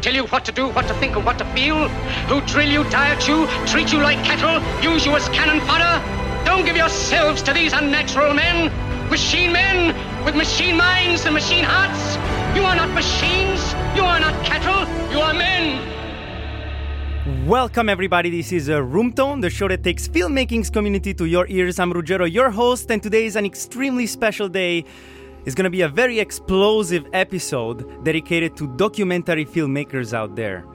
tell you what to do, what to think, and what to feel, who drill you, diet you, treat you like cattle, use you as cannon fodder. Don't give yourselves to these unnatural men, machine men with machine minds and machine hearts. You are not machines, you are not cattle, you are men. Welcome, everybody. This is uh, Roomtone, the show that takes filmmaking's community to your ears. I'm Ruggero, your host, and today is an extremely special day. It's going to be a very explosive episode dedicated to documentary filmmakers out there.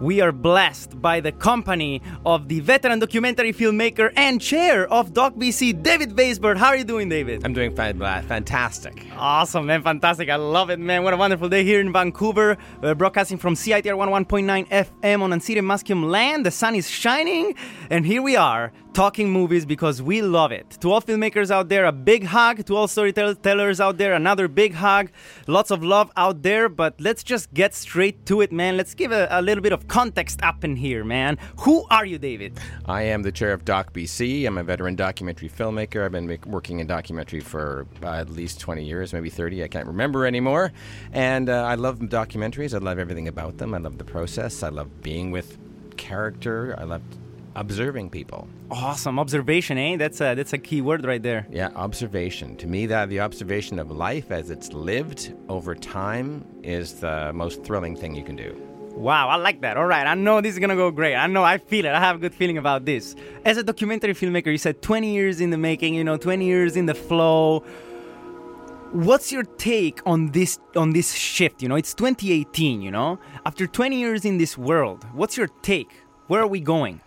We are blessed by the company of the veteran documentary filmmaker and chair of DocBC, David Vaisbord. How are you doing, David? I'm doing fan- fantastic. Awesome, man. Fantastic. I love it, man. What a wonderful day here in Vancouver. We're broadcasting from CITR 11.9 FM on unceded Musqueam land. The sun is shining, and here we are talking movies because we love it. To all filmmakers out there, a big hug. To all storytellers out there, another big hug. Lots of love out there, but let's just get straight to it, man. Let's give a, a little bit of context up in here, man. Who are you, David? I am the chair of DocBC. I'm a veteran documentary filmmaker. I've been make, working in documentary for uh, at least 20 years, maybe 30. I can't remember anymore. And uh, I love documentaries. I love everything about them. I love the process. I love being with character. I love observing people. Awesome observation, eh? That's a that's a key word right there. Yeah, observation. To me, that the observation of life as it's lived over time is the most thrilling thing you can do. Wow, I like that. All right, I know this is gonna go great. I know I feel it. I have a good feeling about this. As a documentary filmmaker, you said 20 years in the making. You know, 20 years in the flow. What's your take on this on this shift? You know, it's 2018. You know, after 20 years in this world, what's your take? Where are we going?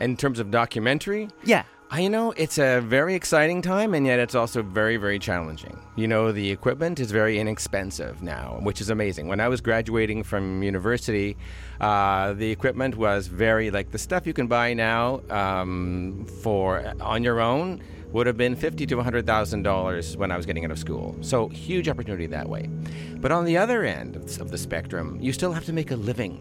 In terms of documentary, Yeah. I you know it's a very exciting time, and yet it's also very, very challenging. You know, the equipment is very inexpensive now, which is amazing. When I was graduating from university, uh, the equipment was very like the stuff you can buy now um, for on your own would have been fifty to hundred thousand dollars when I was getting out of school. So huge opportunity that way. But on the other end of the spectrum, you still have to make a living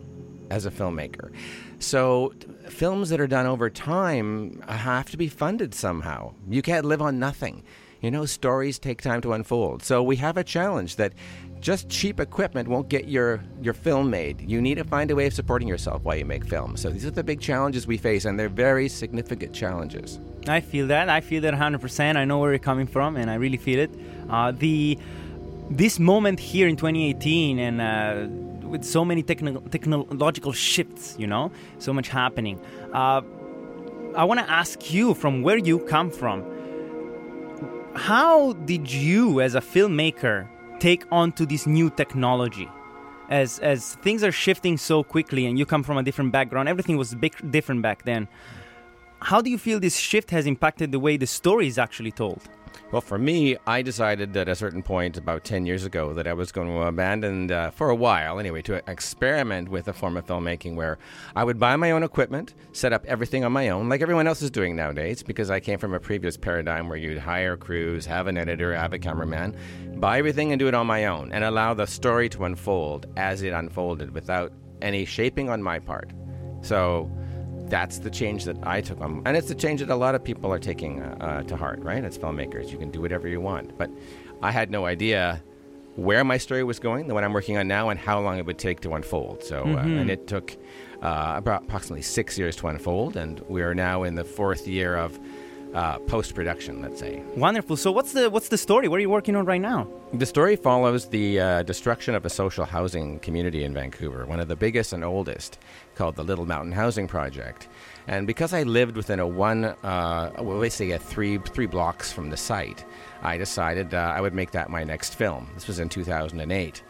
as a filmmaker. So films that are done over time have to be funded somehow. You can't live on nothing. You know, stories take time to unfold. So we have a challenge that just cheap equipment won't get your, your film made. You need to find a way of supporting yourself while you make films. So these are the big challenges we face, and they're very significant challenges. I feel that. I feel that 100%. I know where you're coming from, and I really feel it. Uh, the this moment here in 2018, and uh, with so many techno- technological shifts, you know, so much happening. Uh, I want to ask you from where you come from. How did you, as a filmmaker, take on to this new technology? As as things are shifting so quickly, and you come from a different background, everything was big, different back then. How do you feel this shift has impacted the way the story is actually told? Well, for me, I decided at a certain point about 10 years ago that I was going to abandon, uh, for a while anyway, to experiment with a form of filmmaking where I would buy my own equipment, set up everything on my own, like everyone else is doing nowadays, because I came from a previous paradigm where you'd hire crews, have an editor, have a cameraman, buy everything and do it on my own, and allow the story to unfold as it unfolded without any shaping on my part. So that's the change that I took on, and it's the change that a lot of people are taking uh, uh, to heart, right? As filmmakers, you can do whatever you want, but I had no idea where my story was going, the one I'm working on now, and how long it would take to unfold. So, uh, and it took uh, about approximately six years to unfold, and we are now in the fourth year of uh, post production, let's say. Wonderful. So what's the what's the story? What are you working on right now? The story follows the uh, destruction of a social housing community in Vancouver, one of the biggest and oldest, called the Little Mountain Housing Project. And because I lived within a one, uh, well, let's a three three blocks from the site, I decided uh, I would make that my next film. This was in 2008.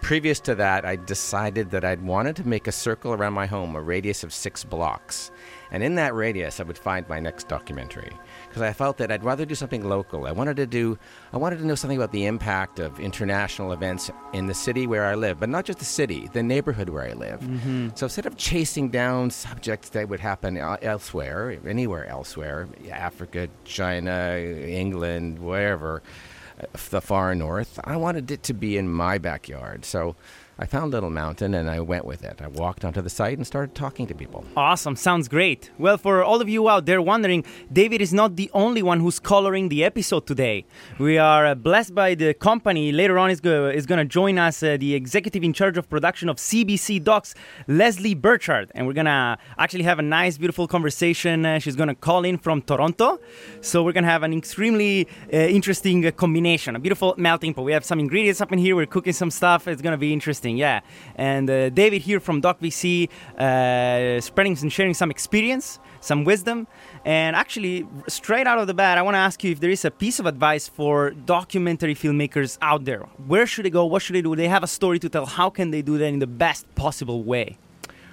previous to that, I decided that I'd wanted to make a circle around my home, a radius of six blocks. And in that radius, I would find my next documentary because I felt that I'd rather do something local. I wanted to do, I wanted to know something about the impact of international events in the city where I live, but not just the city, the neighborhood where I live. Mm-hmm. So instead of chasing down subjects that would happen elsewhere, anywhere elsewhere, Africa, China, England, wherever, uh, the far north, I wanted it to be in my backyard. So I found Little Mountain and I went with it. I walked onto the site and started talking to people. Awesome. Sounds great. Well, for all of you out there wondering, David is not the only one who's coloring the episode today. We are uh, blessed by the company. Later on, is, go- is going to join us uh, the executive in charge of production of CBC Docs, Lesley Birchard. And we're going to actually have a nice, beautiful conversation. Uh, she's going to call in from Toronto. So we're going to have an extremely uh, interesting uh, combination, a beautiful melting pot. We have some ingredients up in here. We're cooking some stuff. It's going to be interesting interesting. Yeah, and uh, David here from DocBC, uh, spreading and sharing some experience, some wisdom, and actually, straight out of the bat, I want to ask you if there is a piece of advice for documentary filmmakers out there. Where should they go? What should they do? They have a story to tell. How can they do that in the best possible way?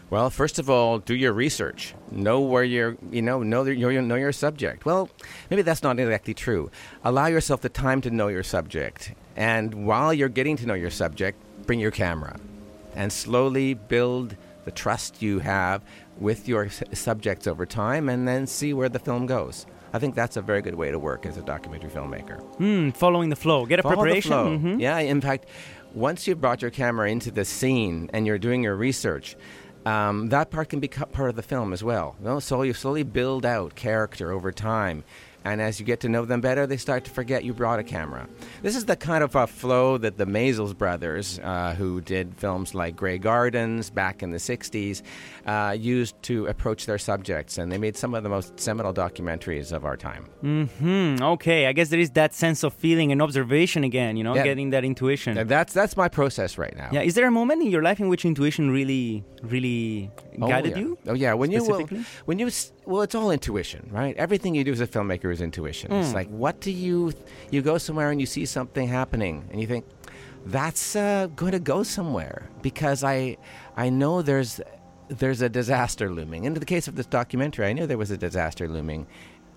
Well, first of all, do your research. Know where you're, you know, know your, know your subject. Well, maybe that's not exactly true. Allow yourself the time to know your subject. And while you're getting to know your subject, bring your camera and slowly build the trust you have with your subjects over time and then see where the film goes. I think that's a very good way to work as a documentary filmmaker. Mm, following the flow. Get a Follow preparation. The flow. Mm-hmm. Yeah, in fact, once you've brought your camera into the scene and you're doing your research, um, that part can be part of the film as well. You know? So you slowly build out character over time. And as you get to know them better, they start to forget you brought a camera. This is the kind of a flow that the Maysles brothers, uh, who did films like Grey Gardens back in the 60s, uh, used to approach their subjects. And they made some of the most seminal documentaries of our time. hmm Okay, I guess there is that sense of feeling and observation again, you know, yeah. getting that intuition. That's, that's my process right now. Yeah, is there a moment in your life in which intuition really, really oh, guided yeah. you? Oh, yeah. When you, well, when you, well, it's all intuition, right? Everything you do as a filmmaker is intuition. Mm. It's like, what do you, you go somewhere and you see something happening and you think, that's uh, going to go somewhere because I, I know there's, there's a disaster looming. In the case of this documentary, I knew there was a disaster looming.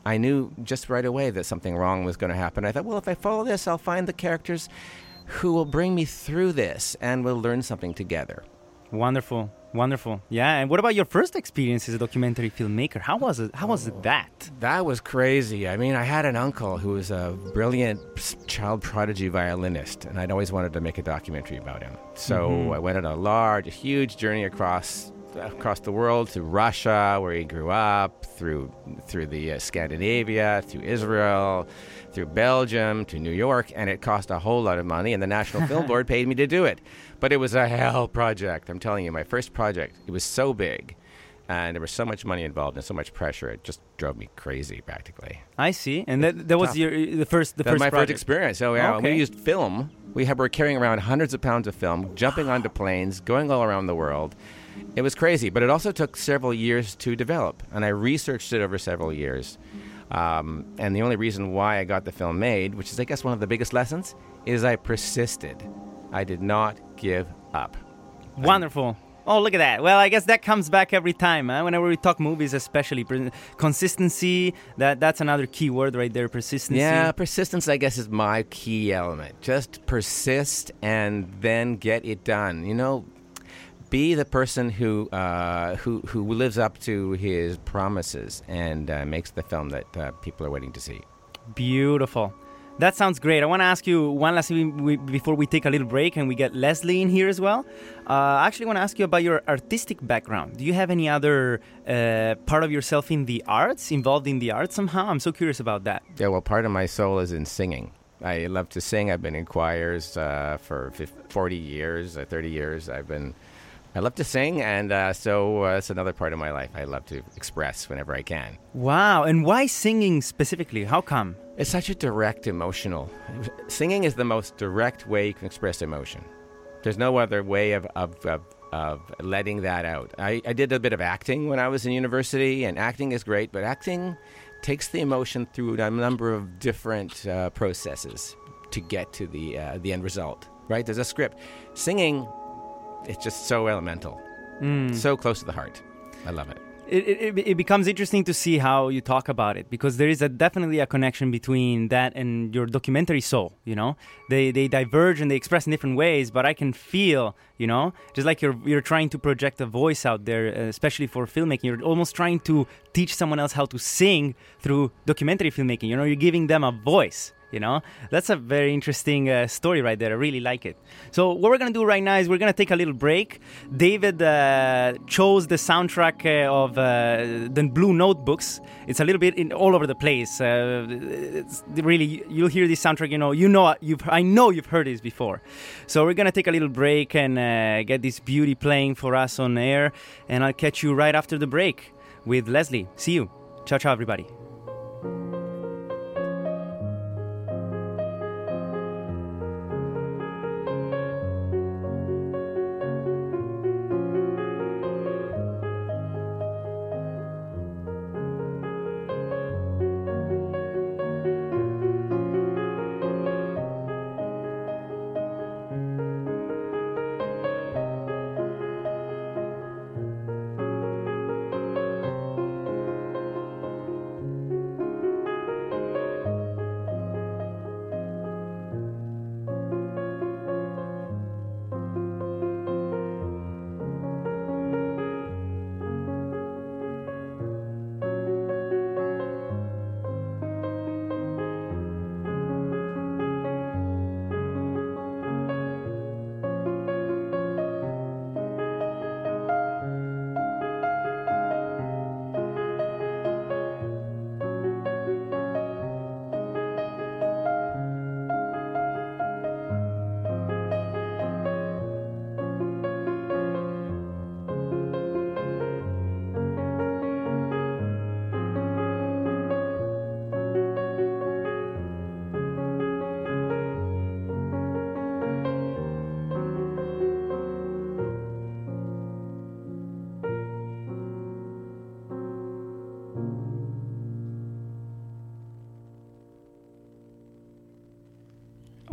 I knew just right away that something wrong was going to happen. I thought, well, if I follow this, I'll find the characters who will bring me through this and we'll learn something together. Wonderful. Wonderful. Yeah. And what about your first experience as a documentary filmmaker? How was it? How was it that? That was crazy. I mean, I had an uncle who was a brilliant child prodigy violinist, and I'd always wanted to make a documentary about him. So mm-hmm. I went on a large, huge journey across across the world to Russia, where he grew up, through through the uh, Scandinavia, through Israel, through Belgium, to New York, and it cost a whole lot of money. And the National Film Board paid me to do it. But it was a hell project. I'm telling you, my first project. It was so big, and there was so much money involved and so much pressure. It just drove me crazy, practically. I see. And that, that was your the first the that first my project. first experience. So yeah, okay. we used film. We had, were carrying around hundreds of pounds of film, jumping onto planes, going all around the world. It was crazy, but it also took several years to develop, and I researched it over several years. Um, and the only reason why I got the film made, which is, I guess, one of the biggest lessons, is I persisted. I did not give up. Wonderful. Oh, look at that. Well, I guess that comes back every time. Huh? Whenever we talk movies, especially consistency, that that's another key word right there, persistency. Yeah, persistence I guess is my key element. Just persist and then get it done. You know, be the person who uh, who who lives up to his promises and uh, makes the film that uh, people are waiting to see. Beautiful. That sounds great. I want to ask you one last thing before we take a little break and we get Lesley in here as well. Uh, I actually want to ask you about your artistic background. Do you have any other uh, part of yourself in the arts, involved in the arts somehow? I'm so curious about that. Yeah, well, part of my soul is in singing. I love to sing. I've been in choirs uh, for 50, 40 years, uh, 30 years. I've been I love to sing, and uh, so uh, it's another part of my life. I love to express whenever I can. Wow! And why singing specifically? How come? It's such a direct emotional. Singing is the most direct way you can express emotion. There's no other way of, of, of, of letting that out. I, I did a bit of acting when I was in university, and acting is great, but acting takes the emotion through a number of different uh, processes to get to the uh, the end result. right? There's a script. Singing, it's just so elemental, so close to the heart. I love it. it, it, it becomes interesting to see how you talk about it because there is a, definitely a connection between that and your documentary soul you know? They they diverge and they express in different ways but i can feel you know? Just like you're you're trying to project a voice out there uh, especially for filmmaking you're almost trying to teach someone else how to sing through documentary filmmaking you know? You're giving them a voice you know? That's a very interesting uh, story right there. I really like it. So what we're gonna do right now is we're gonna take a little break. David uh, chose the soundtrack uh, of uh, the blue notebooks. It's a little bit in all over the place. Uh, really you'll hear this soundtrack you know you know you've i know you've heard this before. So we're gonna take a little break and uh, get this beauty playing for us on air and i'll catch you right after the break with lesley. See you. Ciao ciao everybody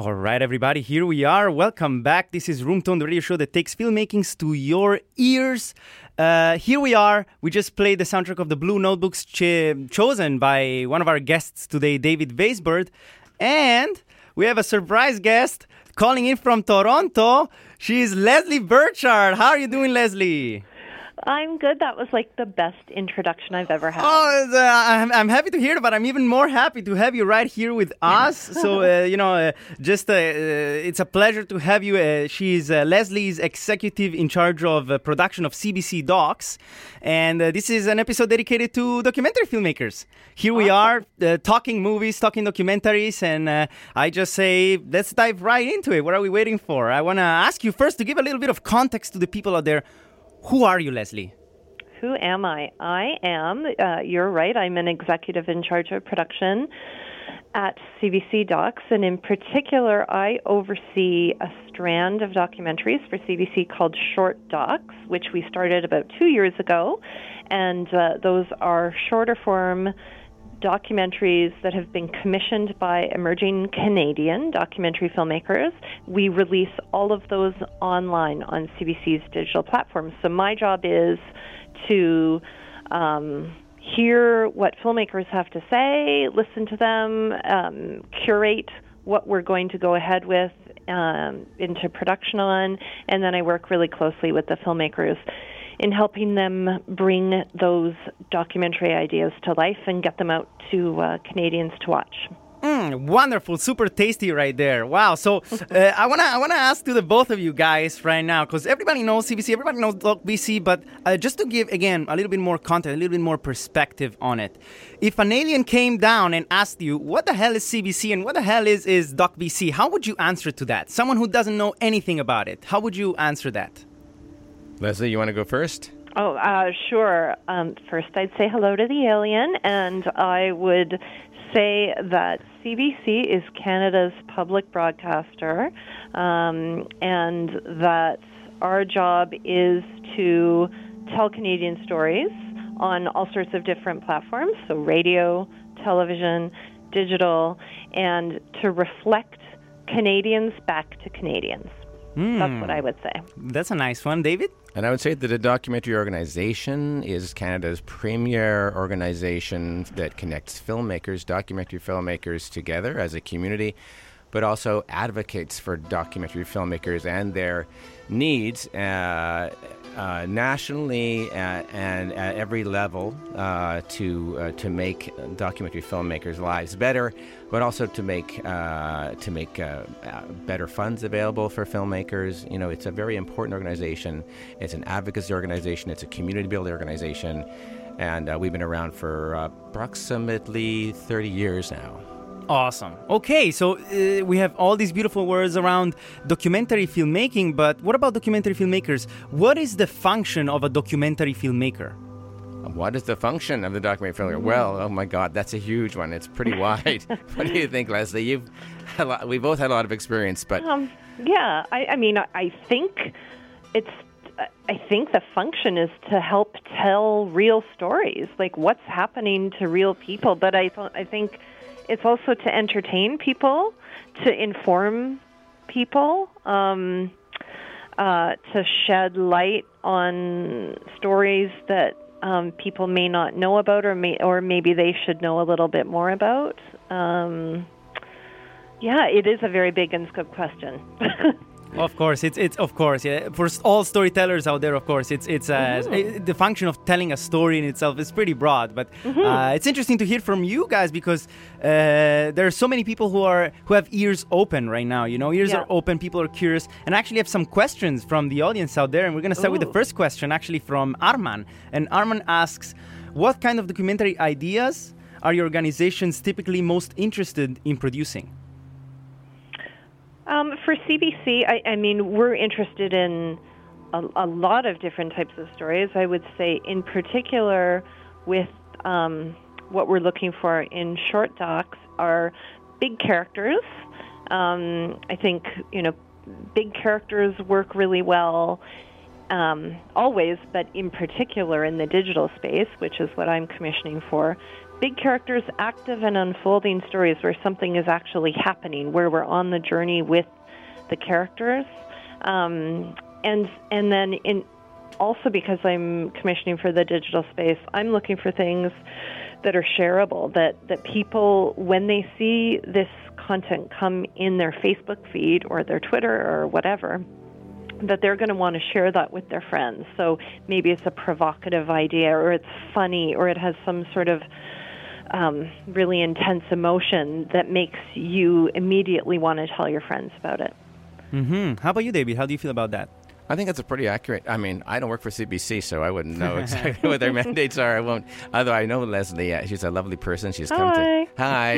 All right, everybody, here we are. Welcome back. This is Room Tone, the radio show that takes filmmakings to your ears. Uh, here we are. We just played the soundtrack of the Blue Notebooks ch- chosen by one of our guests today, David Vaisbord. And we have a surprise guest calling in from Toronto. She's Lesley Birchard. How are you doing, Lesley? I'm good. That was like the best introduction I've ever had. Oh, uh, I'm, I'm happy to hear it, but I'm even more happy to have you right here with us. so, uh, you know, uh, just uh, uh, it's a pleasure to have you. Uh, she's Lesley's executive in charge of production of CBC Docs. And this is an episode dedicated to documentary filmmakers. Here we are talking movies, talking documentaries. And I just say, let's dive right into it. What are we waiting for? I want to ask you first to give a little bit of context to the people out there. Who are you, Lesley? Who am I? I am, uh, you're right, I'm an executive in charge of production at CBC Docs, and in particular, I oversee a strand of documentaries for CBC called Short Docs, which we started about two years ago. And uh, those are shorter form documentaries that have been commissioned by emerging Canadian documentary filmmakers. We release all of those online on CBC's digital platforms. So my job is to um, hear what filmmakers have to say, listen to them, um, curate what we're going to go ahead with um, into production on, and then I work really closely with the filmmakers in helping them bring those documentary ideas to life and get them out to uh, Canadians to watch. Mm, wonderful, super tasty right there. Wow. So uh, I wanna I wanna ask to the both of you guys right now because everybody knows CBC, everybody knows Doc BC, but uh, just to give again a little bit more content, a little bit more perspective on it. If an alien came down and asked you what the hell is CBC and what the hell is is Doc BC, how would you answer to that? Someone who doesn't know anything about it, how would you answer that? Lesley, you want to go first? Oh, uh, sure. Um, first, I'd say hello to the alien, and I would say that CBC is Canada's public broadcaster, um, and that our job is to tell Canadian stories on all sorts of different platforms, so radio, television, digital, and to reflect Canadians back to Canadians. That's what I would say. That's a nice one, David. And I would say that the documentary organization is Canada's premier organization that connects filmmakers, documentary filmmakers together as a community, but also advocates for documentary filmmakers and their needs uh, uh, nationally uh, and at every level uh, to uh, to make documentary filmmakers' lives better, but also to make uh, to make better funds available for filmmakers. You know, it's a very important organization. It's an advocacy organization. It's a community building organization, and we've been around for approximately 30 years now. Awesome. Okay, so uh, we have all these beautiful words around documentary filmmaking, but what about documentary filmmakers? What is the function of a documentary filmmaker? What is the function of the documentary filmmaker? Well, oh my God, that's a huge one. It's pretty wide. what do you think, Lesley? You've had a lot, we both had a lot of experience, but Um, yeah, I, I mean, I- I think it's. I think the function is to help tell real stories, like what's happening to real people. But I, th- I think it's also to entertain people, to inform people, um, uh, to shed light on stories that um, people may not know about, or may, or maybe they should know a little bit more about. Um, yeah, it is a very big and scope question. Of course, it's it's of course yeah. For all storytellers out there, of course, it's it's uh, i- the function of telling a story in itself is pretty broad. But uh, it's interesting to hear from you guys because uh, there are so many people who are who have ears open right now. You know, ears Yeah. are open. People are curious, and I actually have some questions from the audience out there. And we're gonna start with the first question, actually from Arman. And Arman asks, "What kind of documentary ideas are your organizations typically most interested in producing?" Um, for CBC, I, I mean, we're interested in a, a lot of different types of stories. I would say, in particular, with um, what we're looking for in short docs are big characters. Um, I think you know, big characters work really well. Um, always, but in particular in the digital space, which is what I'm commissioning for, big characters, active and unfolding stories where something is actually happening, where we're on the journey with the characters, um, and and then in also because I'm commissioning for the digital space, I'm looking for things that are shareable that that people when they see this content come in their Facebook feed or their Twitter or whatever that they're going to want to share that with their friends. So maybe it's a provocative idea, or it's funny, or it has some sort of um, really intense emotion that makes you immediately want to tell your friends about it. hmm How about you, David? How do you feel about that? I think that's a pretty accurate. I mean, I don't work for CBC, so I wouldn't know exactly what their mandates are. I won't. Although I know Lesley, uh, she's a lovely person. She's come Hi.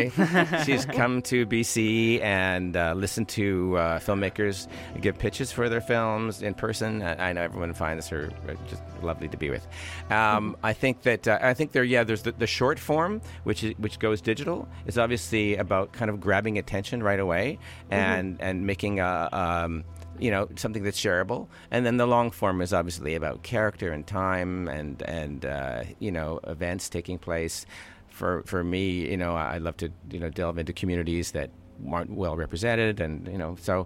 to hi. she's come to BC and uh, listened to uh, filmmakers give pitches for their films in person. I, I know everyone finds her uh, just lovely to be with. Um, I think that uh, I think there, yeah, there's the, the short form, which is, which goes digital, is obviously about kind of grabbing attention right away and and making a. Um, you know something that's shareable and then the long form is obviously about character and time and and uh, you know events taking place for for me you know i love to you know delve into communities that aren't well represented and you know so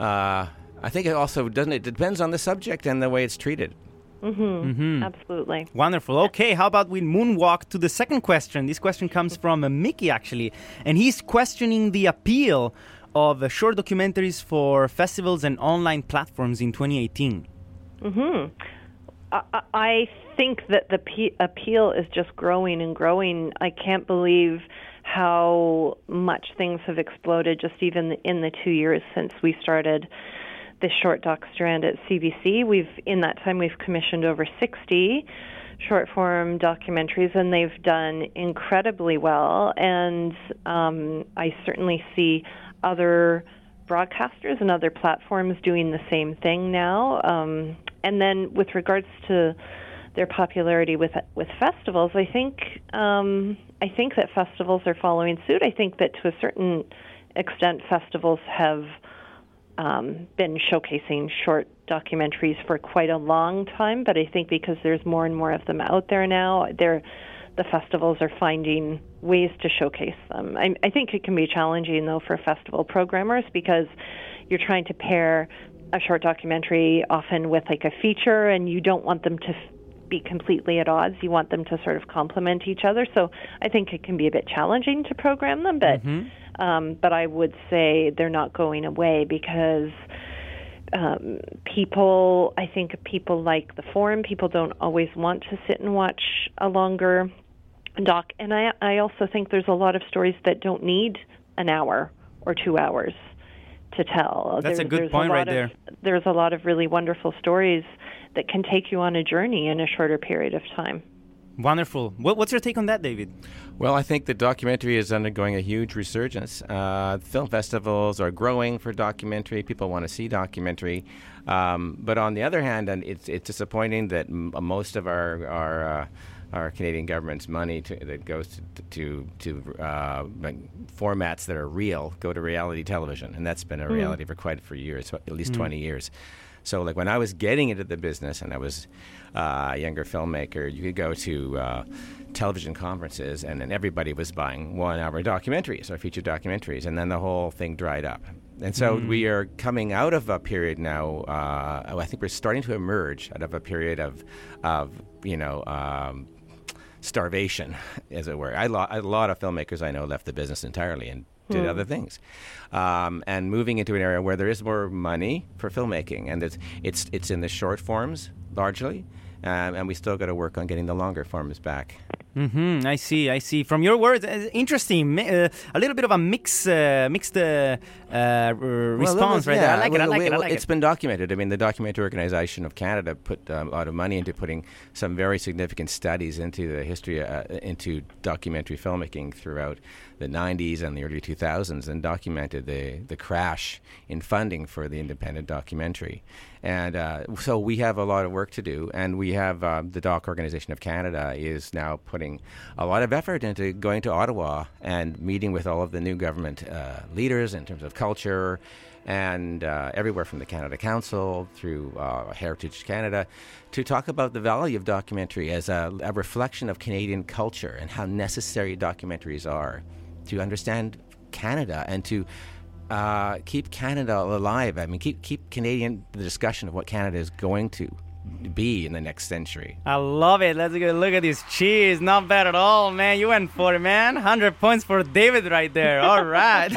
uh, i think it also doesn't it depends on the subject and the way it's treated Absolutely. Wonderful. Okay, how about we moonwalk to the second question? This question comes from uh, Mickey, actually, and he's questioning the appeal of uh, short documentaries for festivals and online platforms in 2018. I, I- I think that the pe- appeal is just growing and growing. I can't believe how much things have exploded just even in the two years since we started this short doc strand at CBC. We've in that time we've commissioned over 60 short form documentaries, and they've done incredibly well. And um, I certainly see other broadcasters and other platforms doing the same thing now. Um, and then with regards to their popularity with with festivals, I think um, I think that festivals are following suit. I think that to a certain extent, festivals have um, been showcasing short documentaries for quite a long time. But I think because there's more and more of them out there now, they're the festivals are finding ways to showcase them. I, I think it can be challenging though for festival programmers because you're trying to pair a short documentary often with like a feature, and you don't want them to be completely at odds. You want them to sort of complement each other. So I think it can be a bit challenging to program them, but mm-hmm. um, but I would say they're not going away because um, people. I think people like the forum. People don't always want to sit and watch a longer doc, and I I also think there's a lot of stories that don't need an hour or two hours to tell. That's there, a good point a right of, there. There's a lot of really wonderful stories that can take you on a journey in a shorter period of time. Wonderful. What, what's your take on that, David? Well, I think the documentary is undergoing a huge resurgence. Uh, film festivals are growing for documentary. People want to see documentary. Um, but on the other hand, and it's, it's disappointing that m- most of our, our uh, our Canadian government's money to, that goes to to, to uh, formats that are real go to reality television, and that's been a hmm. reality mm. for quite for years, at least mm. 20 years. So, like when I was getting into the business and I was uh, a younger filmmaker, you could go to uh, television conferences, and then everybody was buying one-hour documentaries or feature documentaries, and then the whole thing dried up. And so mm. we are coming out of a period now. Uh, I think we're starting to emerge out of a period of, of you know, um, starvation, as it were. I lo- a lot of filmmakers I know left the business entirely and did hmm. other things, um, and moving into an area where there is more money for filmmaking, and it's it's it's in the short forms largely, um, and we still got to work on getting the longer forms back. Mm-hmm. I see. I see. From your words, uh, interesting. Uh, a little bit of a mix, uh, mixed uh, uh response well, right yeah. there. I like it. I like it. I like it's it. been documented. I mean, the Documentary Organization of Canada put um, a lot of money into putting some very significant studies into the history, uh, into documentary filmmaking throughout the 90s and the early 2000s, and documented the the crash in funding for the independent documentary. And uh, so we have a lot of work to do, and we have uh, the Doc Organization of Canada is now putting a lot of effort into going to Ottawa and meeting with all of the new government uh, leaders in terms of culture and uh, everywhere from the Canada Council through uh, Heritage Canada to talk about the value of documentary as a, a reflection of Canadian culture and how necessary documentaries are to understand Canada and to uh, keep Canada alive. I mean, keep keep Canadian the discussion of what Canada is going to be in the next century. I love it. Let's go look at this cheese. Not bad at all, man. You went for it, man. Hundred points for David right there. All right.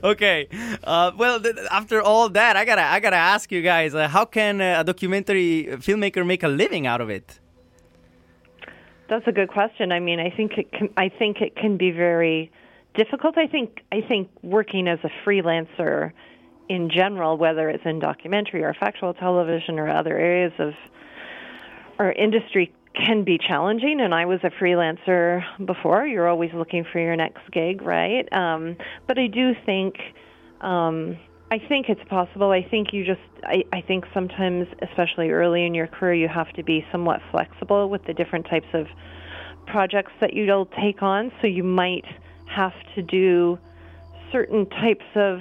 okay. Uh, well, th- after all that, I gotta I gotta ask you guys: uh, How can uh, a documentary filmmaker make a living out of it? That's a good question. I mean, I think it can, I think it can be very difficult. I think I think working as a freelancer in general, whether it's in documentary or factual television or other areas of our industry, can be challenging. And I was a freelancer before. You're always looking for your next gig, right? Um, but I do think. Um, I think it's possible. I think you just, I, I think sometimes, especially early in your career, you have to be somewhat flexible with the different types of projects that you'll take on. So you might have to do certain types of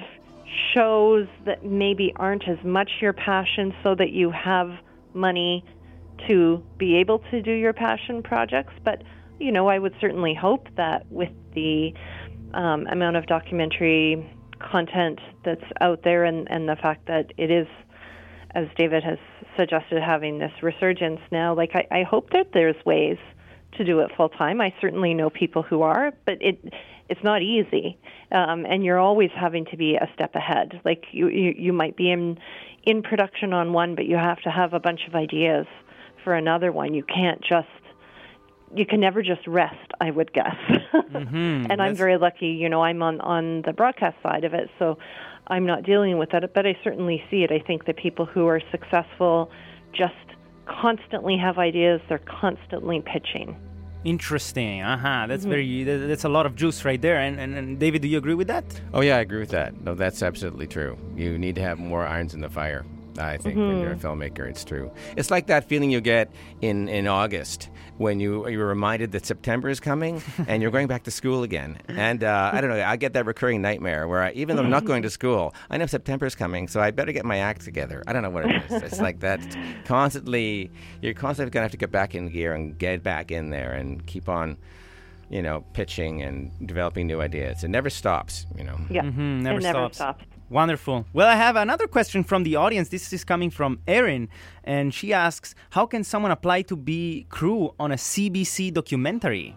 shows that maybe aren't as much your passion so that you have money to be able to do your passion projects. But, you know, I would certainly hope that with the um, amount of documentary content that's out there and, and the fact that it is, as David has suggested, having this resurgence now, like I, I hope that there's ways to do it full time. I certainly know people who are, but it it's not easy, um, and you're always having to be a step ahead. Like you, you you might be in in production on one, but you have to have a bunch of ideas for another one. You can't just you can never just rest, I would guess. Mm-hmm. and I'm very lucky, you know, I'm on on the broadcast side of it, so I'm not dealing with that, but I certainly see it. I think that people who are successful just constantly have ideas, they're constantly pitching. Interesting. Uh huh. That's mm-hmm. very. That's a lot of juice right there. And, and, and David, do you agree with that? Oh yeah, I agree with that. No, that's absolutely true. You need to have more irons in the fire. I think when you're a filmmaker, it's true. It's like that feeling you get in, in August when you you're reminded that September is coming and you're going back to school again. And uh, I don't know, I get that recurring nightmare where I, even though I'm not going to school, I know September is coming, so I better get my act together. I don't know what it is. It's like that constantly. You're constantly going to have to get back in gear and get back in there and keep on. You know, pitching and developing new ideas. It never stops. You know. Yeah, Mhm, never it never stops. Wonderful. Well, I have another question from the audience. This is coming from Erin, and she asks, "How can someone apply to be crew on a CBC documentary?"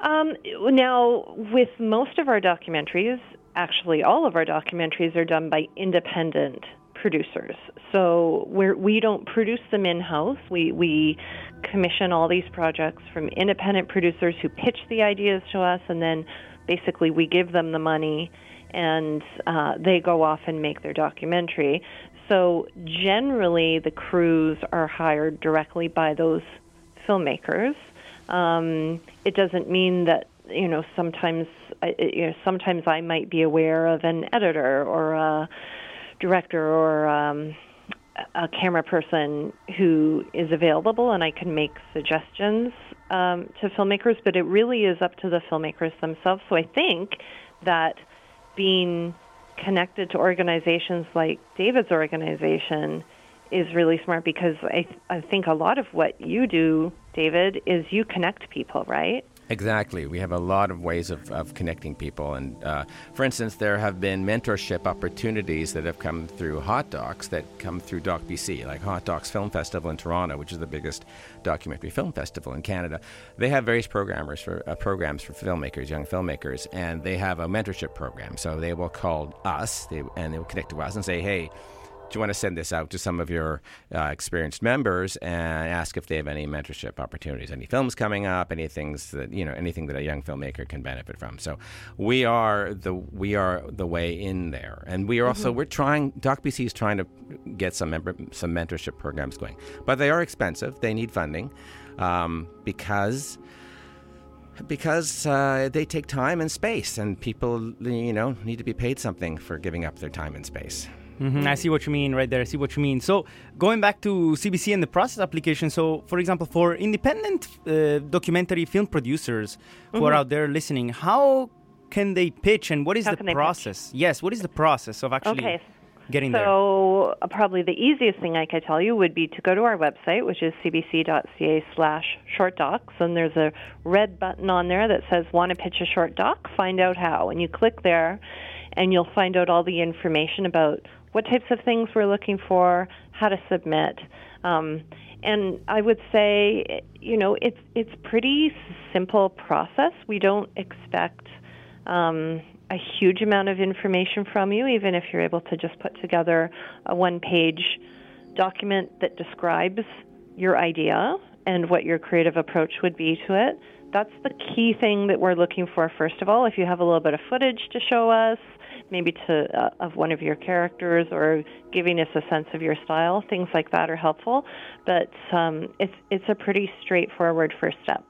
Um, now, with most of our documentaries, actually all of our documentaries are done by independent producers. So we're, we don't produce them in house. We, we commission all these projects from independent producers who pitch the ideas to us, and then basically we give them the money and uh, they go off and make their documentary. So generally, the crews are hired directly by those filmmakers. Um, it doesn't mean that you know sometimes I- you know sometimes I might be aware of an editor or a director or um, a camera person who is available, and I can make suggestions um, to filmmakers. But it really is up to the filmmakers themselves. So I think that being connected to organizations like David's organization is really smart because I I think a lot of what you do, David, is you connect people, right? Exactly. We have a lot of ways of, of connecting people. And uh, for instance, there have been mentorship opportunities that have come through Hot Docs that come through Doc BC, like Hot Docs Film Festival in Toronto, which is the biggest documentary film festival in Canada. They have various programmers for uh, programs for filmmakers, young filmmakers, and they have a mentorship program. So they will call us they, and they will connect to us and say, hey, you want to send this out to some of your uh, experienced members and ask if they have any mentorship opportunities, any films coming up, any things that you know, anything that a young filmmaker can benefit from? So we are the we are the way in there, and we are also we're trying. DocBC is trying to get some member, some mentorship programs going, but they are expensive. They need funding um, because because uh, they take time and space, and people, you know, need to be paid something for giving up their time and space. Hmm I see what you mean right there. I see what you mean. So going back to CBC and the process application. So, for example, for independent uh, documentary film producers who are out there listening, how can they pitch and what is How the process? Yes, what is the process of actually Okay. getting there? So uh, probably the easiest thing I could tell you would be to go to our website, which is cbc.ca slash short docs, and there's a red button on there that says "Want to pitch a short doc? Find out how." And you click there, and you'll find out all the information about what types of things we're looking for, how to submit. Um, and I would say, you know, it's it's pretty simple process. We don't expect um, a huge amount of information from you, even if you're able to just put together a one page document that describes your idea and what your creative approach would be to it. That's the key thing that we're looking for, first of all. If you have a little bit of footage to show us, maybe to uh, of one of your characters or giving us a sense of your style, things like that are helpful. But um, it's it's a pretty straightforward first step.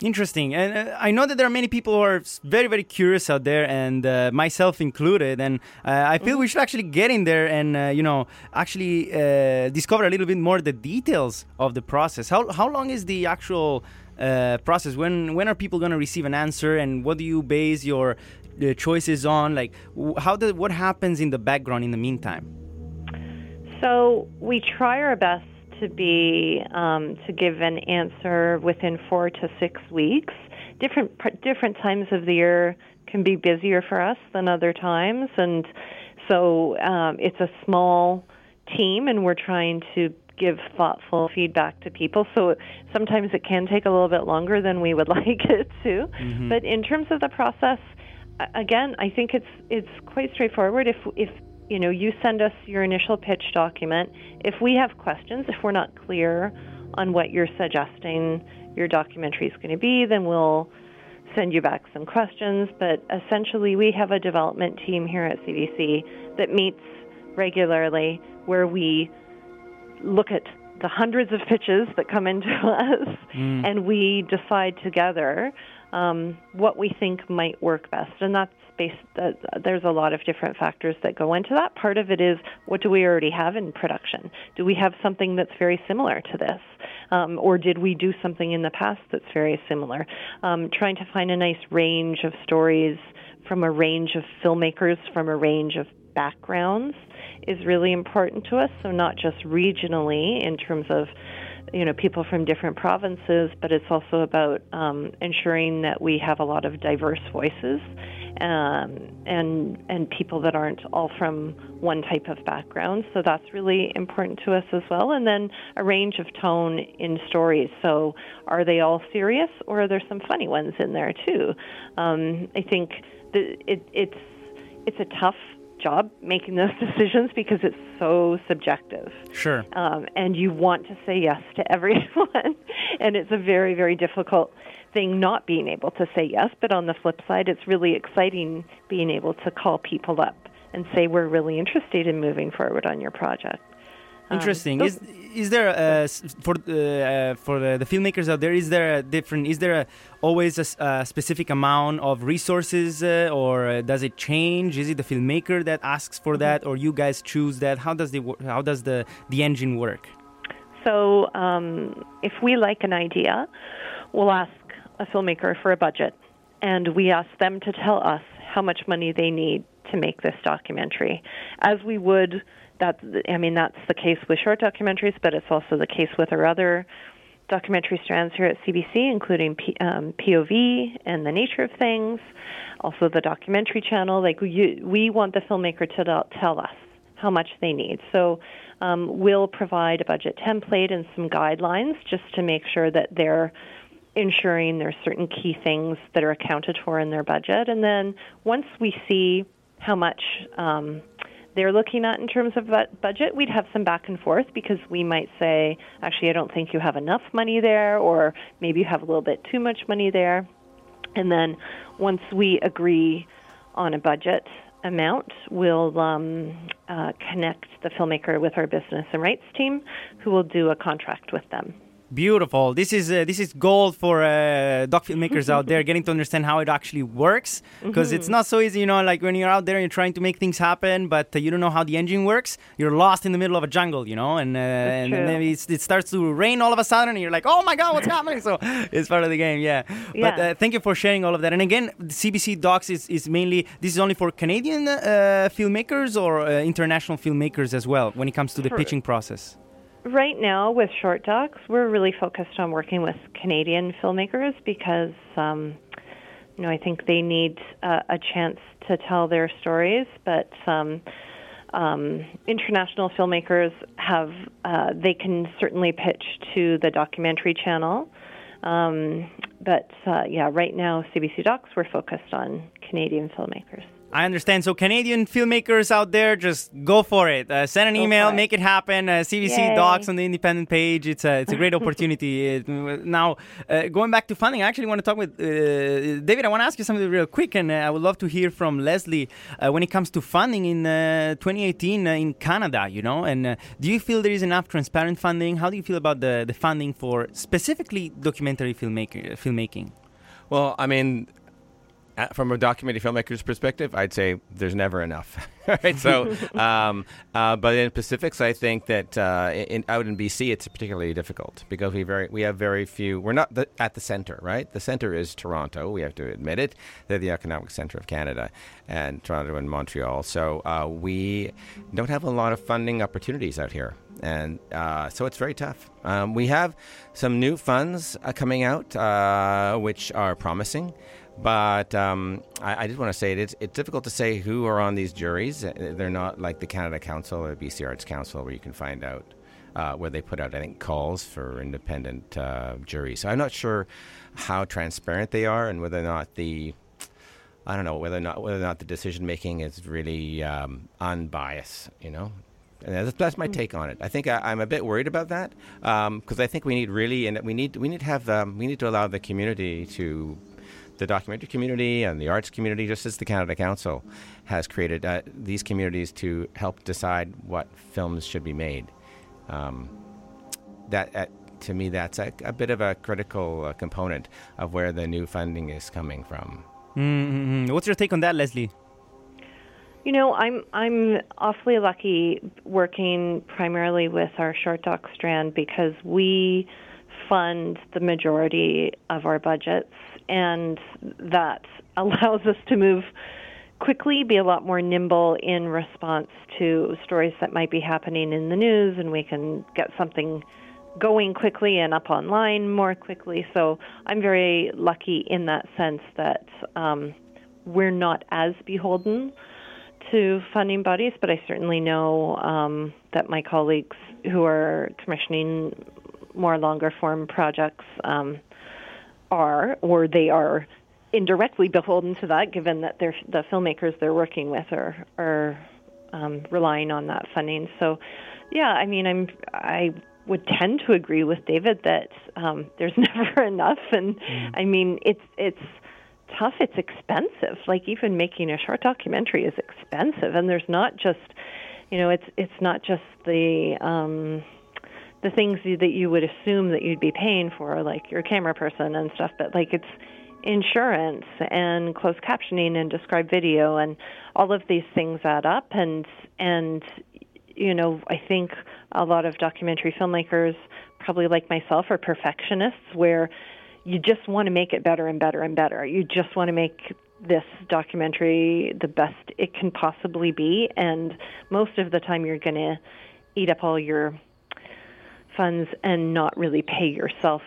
Interesting. And uh, I know that there are many people who are very, very curious out there, and uh, myself included. And uh, I feel we should actually get in there and, uh, you know, actually uh, discover a little bit more the details of the process. How, how long is the actual uh, process? When, when are people going to receive an answer, and what do you base your uh, choices on? Like, how the, what happens in the background in the meantime? So we try our best to be um, to give an answer within four to six weeks. Different different times of the year can be busier for us than other times, and so um, it's a small team, and we're trying to give thoughtful feedback to people. So sometimes it can take a little bit longer than we would like it to. But in terms of the process, again, I think it's it's quite straightforward. If if you know you send us your initial pitch document, if we have questions, if we're not clear on what you're suggesting your documentary is going to be, then we'll send you back some questions. But essentially, we have a development team here at CBC that meets regularly where we look at the hundreds of pitches that come into us mm. and we decide together um, what we think might work best, and that's based. Uh, there's a lot of different factors that go into that. Part of it is what do we already have in production? Do we have something that's very similar to this, um, or did we do something in the past that's very similar? Um, trying to find a nice range of stories from a range of filmmakers from a range of backgrounds is really important to us. So not just regionally in terms of you know people from different provinces, but it's also about um, ensuring that we have a lot of diverse voices um, and and people that aren't all from one type of background. So that's really important to us as well. And then a range of tone in stories. So are they all serious, or are there some funny ones in there too? Um, I think the, it, it's it's a tough job making those decisions because it's so subjective. Sure. Um, and you want to say yes to everyone, and it's a very, very difficult thing not being able to say yes. But on the flip side, it's really exciting being able to call people up and say, We're really interested in moving forward on your project. Um, Interesting. Um, is is there a, for uh, for the, filmmakers out there? Is there a different? Is there a, always a, a, specific amount of resources, uh, or uh, does it change? Is it the filmmaker that asks for that, mm-hmm. or you guys choose that? How does the how does the the engine work? So, um, if we like an idea, we'll ask a filmmaker for a budget, and we ask them to tell us how much money they need to make this documentary, as we would that I mean that's the case with short documentaries, but it's also the case with our other documentary strands here at CBC, including P, um, POV and the nature of things, also the documentary channel. Like we, we want the filmmaker to tell us how much they need. So um, we'll provide a budget template and some guidelines just to make sure that they're ensuring there's certain key things that are accounted for in their budget. And then once we see how much um, they're looking at in terms of budget, we'd have some back and forth because we might say, actually, I don't think you have enough money there, or maybe you have a little bit too much money there. And then once we agree on a budget amount, we'll um, uh, connect the filmmaker with our business and rights team, who will do a contract with them. Beautiful. This is uh, this is gold for uh, doc filmmakers out there, getting to understand how it actually works. Because mm-hmm. it's not so easy, you know. Like when you're out there and you're trying to make things happen, but uh, you don't know how the engine works. You're lost in the middle of a jungle, you know, and uh, and maybe it starts to rain all of a sudden, and you're like, oh my god, what's happening? So it's part of the game, yeah. yeah. But uh, thank you for sharing all of that. And again, CBC Docs is, is mainly this is only for Canadian uh, filmmakers or international filmmakers as well when it comes to the pitching process. Right now, with short docs, we're really focused on working with Canadian filmmakers because, um, you know, I think they need uh, a chance to tell their stories. But um, um, international filmmakers have uh, they can certainly pitch to the documentary channel. Um, but uh, yeah, right now, CBC Docs, we're focused on Canadian filmmakers. I understand. So Canadian filmmakers out there, just go for it. Uh, send an go email, make it happen. Uh, CBC Yay. Docs on the independent page. It's a it's a great opportunity. now, uh, going back to funding, I actually want to talk with uh, David. I want to ask you something real quick, and uh, I would love to hear from Lesley uh, when it comes to funding in 2018 in Canada. You know, and do you feel there is enough transparent funding? How do you feel about the the funding for specifically documentary filmmaker, filmmaking? Well, I mean, from a documentary filmmaker's perspective, I'd say there's never enough. right? So, um, uh, but in Pacifics, I think that uh, in, out in BC, it's particularly difficult because we very we have very few. We're not the, at the center, right? The center is Toronto. We have to admit it. They're the economic center of Canada, and Toronto and Montreal. So uh, we don't have a lot of funding opportunities out here, and uh, so it's very tough. Um, we have some new funds uh, coming out, uh, which are promising. But um, I, I, just want to say it, it's, it's difficult to say who are on these juries. Uh, they're not like the Canada Council or the BC Arts Council, where you can find out uh, where they put out, I think, calls for independent uh, juries. So I'm not sure how transparent they are and whether or not the I don't know whether or not whether or not the decision making is really um, unbiased. You know, and that's, that's, my take on it. I think I, am a bit worried about that because um, I think we need really and we need we need to have um, we need to allow the community to the documentary community and the arts community, just as the Canada Council has created uh, these communities to help decide what films should be made. Um, that uh, to me, that's a, a bit of a critical uh, component of where the new funding is coming from. Mm-hmm. What's your take on that, Lesley? You know, I'm I'm awfully lucky working primarily with our short doc strand because we fund the majority of our budgets, and that allows us to move quickly, be a lot more nimble in response to stories that might be happening in the news, and we can get something going quickly and up online more quickly. So I'm very lucky in that sense that um, we're not as beholden to funding bodies, but I certainly know um, that my colleagues who are commissioning more longer form projects um, are, or they are indirectly beholden to that, given that they're, the filmmakers they're working with are are um, relying on that funding. So, yeah, I mean, I'm I would tend to agree with David that um, there's never enough, and mm. I mean, it's it's tough. It's expensive. Like even making a short documentary is expensive, and there's not just, you know, it's it's not just the um, the things that you would assume that you'd be paying for, like your camera person and stuff, but like it's insurance and closed captioning and described video and all of these things add up and and you know I think a lot of documentary filmmakers probably like myself are perfectionists where you just want to make it better and better and better. You just want to make this documentary the best it can possibly be, and most of the time you're going to eat up all your funds and not really pay yourself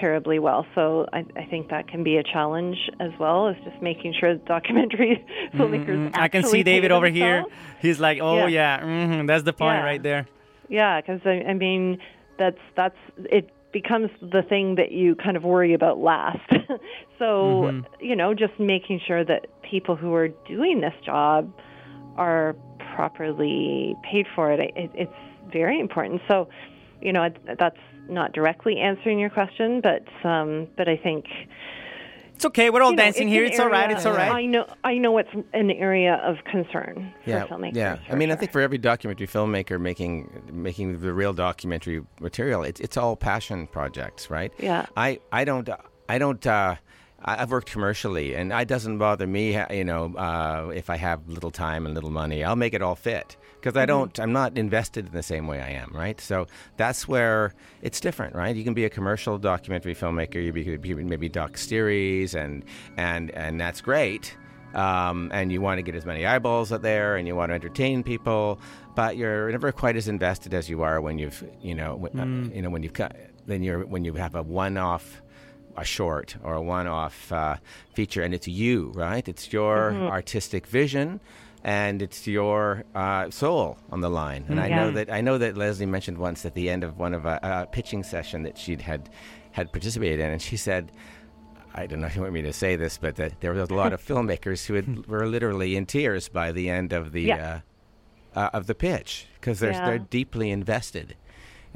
terribly well. So I, I, think that can be a challenge as well, is just making sure the documentary filmmakers. Mm-hmm. I can see David over here. He's like, "Oh yeah, yeah mm-hmm, that's the point yeah. right there." Yeah, because I, I mean, that's that's it becomes the thing that you kind of worry about last. so, mm-hmm. you know, just making sure that people who are doing this job are properly paid for it, it it's very important. So, you know, that's not directly answering your question, but um, but I think it's okay. We're all you dancing know, here. It's area, all right. It's all right. I know. I know it's an area of concern yeah, for filmmakers. Yeah. I mean, sure. I think for every documentary filmmaker making making the real documentary material, it's it's all passion projects, right? Yeah. I I don't I don't. Uh, I've worked commercially, and it doesn't bother me. You know, uh, if I have little time and little money, I'll make it all fit because I mm-hmm. don't. I'm not invested in the same way I am, right? So that's where it's different, right? You can be a commercial documentary filmmaker. You be, be maybe doc series, and and and that's great. Um, and you want to get as many eyeballs out there, and you want to entertain people, but you're never quite as invested as you are when you've, you know, uh, mm. uh, you know, when you've got, then you're when you have a one-off a short or a one-off uh, feature, and it's you, right? It's your mm-hmm. artistic vision, and it's your uh, soul on the line. And I know that I know that Lesley mentioned once at the end of one of a, a pitching session that she'd had had participated in, and she said. I don't know if you want me to say this, but that there was a lot of filmmakers who had, were literally in tears by the end of the yeah. uh, uh, of the pitch because they're yeah. they're deeply invested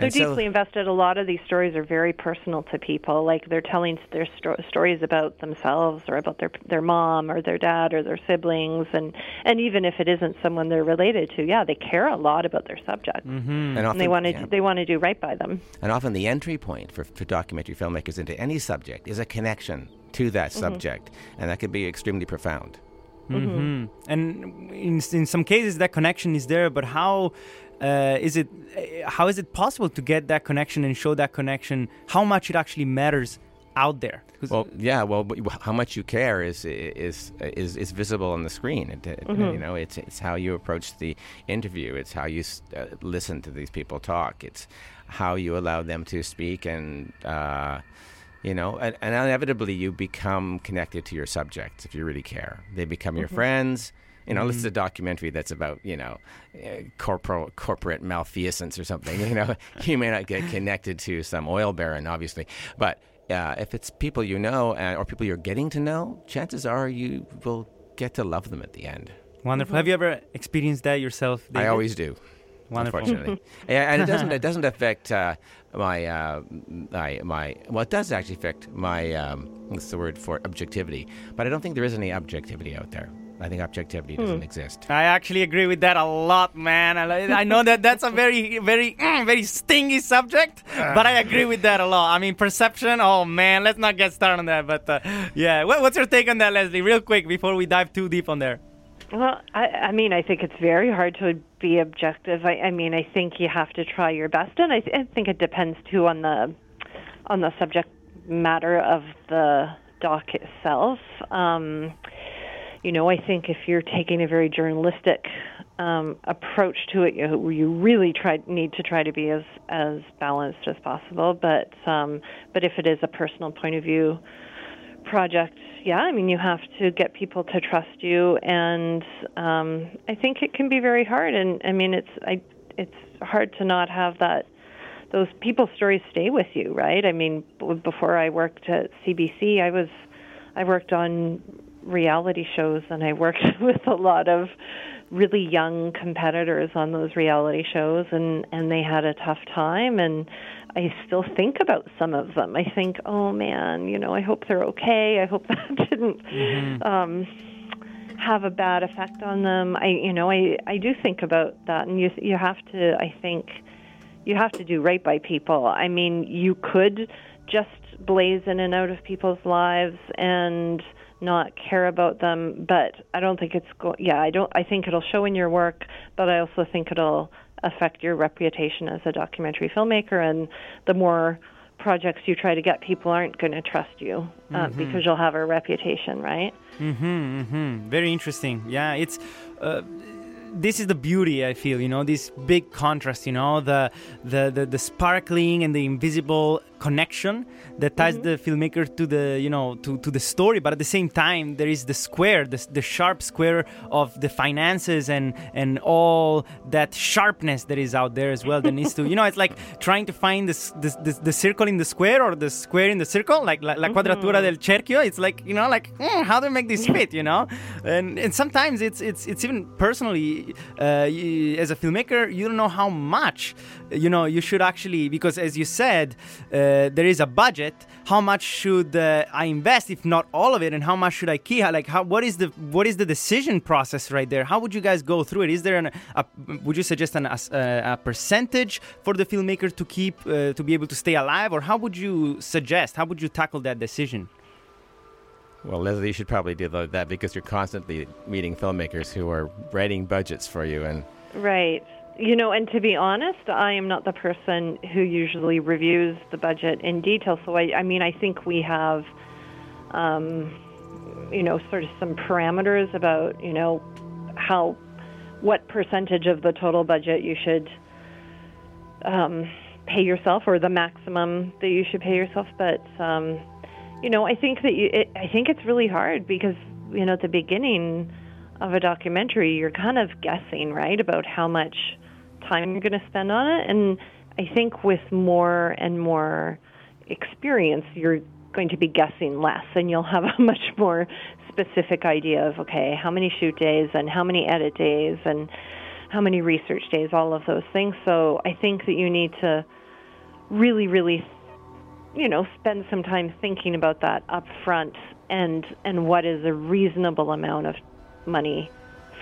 they're deeply invested. A lot of these stories are very personal to people. Like they're telling their sto- stories about themselves or about their their mom or their dad or their siblings, and and even if it isn't someone they're related to, yeah, they care a lot about their subject, mm-hmm. and, often, and, they want to yeah. they want to do right by them. And often the entry point for, for documentary filmmakers into any subject is a connection to that mm-hmm. subject, and that can be extremely profound. Mm-hmm. And in, in some cases, that connection is there, but how uh, is it uh, how is it possible to get that connection and show that connection? How much it actually matters out there? Well yeah well how much you care is is is, is visible on the screen. It, mm-hmm. you know it's it's how you approach the interview. It's how you uh, listen to these people talk. It's how you allow them to speak and uh, you know and, and, inevitably you become connected to your subjects if you really care. They become your mm-hmm. friends you know, mm-hmm. this is a documentary that's about you know, uh, corporal corporate malfeasance or something. You know, you may not get connected to some oil baron, obviously, but uh, if it's people you know uh, or people you're getting to know, chances are you will get to love them at the end. Wonderful. Mm-hmm. Have you ever experienced that yourself? David? I always do. Wonderful. Unfortunately, and it doesn't. It doesn't affect uh, my uh, my my. Well, it does actually affect my. Um, what's the word for objectivity? But I don't think there is any objectivity out there. I think objectivity doesn't exist. I actually agree with that a lot, man. I, I know that that's a very, very, mm, very stingy subject, but I agree with that a lot. I mean, perception. Oh man, let's not get started on that. But uh, yeah, what, what's your take on that, Lesley? Real quick before we dive too deep on there. Well, I, I mean, I think it's very hard to be objective. I, I mean, I think you have to try your best, and I, th- I think it depends too on the on the subject matter of the doc itself. Um, you know, I think if you're taking a very journalistic um, approach to it, you, you really try need to try to be as as balanced as possible. But um, but if it is a personal point of view project, yeah, I mean, you have to get people to trust you, and um, I think it can be very hard. And I mean, it's I it's hard to not have that those people stories stay with you, right? I mean, before I worked at CBC, I was I worked on reality shows and I worked with a lot of really young competitors on those reality shows and and they had a tough time and I still think about some of them. I think, "Oh man, you know, I hope they're okay. I hope that didn't mm-hmm. um have a bad effect on them." I you know, I I do think about that and you you have to I think you have to do right by people. I mean, you could just blaze in and out of people's lives and not care about them, but I don't think it's go- yeah, I don't I think it'll show in your work, but I also think it'll affect your reputation as a documentary filmmaker and the more projects you try to get people aren't going to trust you uh, mm-hmm. because you'll have a reputation, right? Mhm, mhm. Very interesting. Yeah, it's uh, this is the beauty I feel, you know, this big contrast, you know, the the the, the sparkling and the invisible connection that ties mm-hmm. the filmmaker to the you know to, to the story but at the same time there is the square the, the sharp square of the finances and and all that sharpness that is out there as well that needs to you know it's like trying to find this, this, this the circle in the square or the square in the circle like la, la mm-hmm. quadratura del cerchio it's like you know like mm, how do we make this fit you know and and sometimes it's it's it's even personally uh, as a filmmaker you don't know how much you know you should actually because as you said uh, there is a budget, how much should uh, I invest, if not all of it, and how much should I keep? Like, how, what is the what is the decision process right there? How would you guys go through it? Is there an, a would you suggest an, a, a percentage for the filmmaker to keep uh, to be able to stay alive, or how would you suggest? How would you tackle that decision? Well, Lesley, you should probably do that because you're constantly meeting filmmakers who are writing budgets for you and. Right. You know, and to be honest, I am not the person who usually reviews the budget in detail. So I, I mean, I think we have, um, you know, sort of some parameters about, you know, how, what percentage of the total budget you should um, pay yourself, or the maximum that you should pay yourself. But, um, you know, I think that you, it, I think it's really hard because, you know, at the beginning of a documentary, you're kind of guessing, right, about how much time you're going to spend on it. And I think with more and more experience, you're going to be guessing less and you'll have a much more specific idea of, okay, how many shoot days and how many edit days and how many research days, all of those things. So I think that you need to really, really, you know, spend some time thinking about that up front and, and what is a reasonable amount of money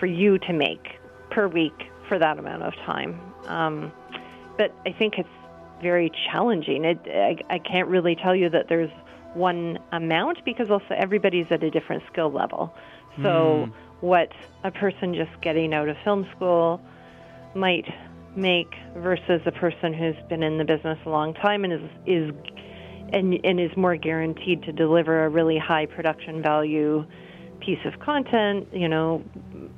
for you to make per week for that amount of time. Um, but I think it's very challenging. It, I, I can't really tell you that there's one amount because also everybody's at a different skill level. So mm. what a person just getting out of film school might make versus a person who's been in the business a long time and is is and, and is more guaranteed to deliver a really high production value piece of content, you know,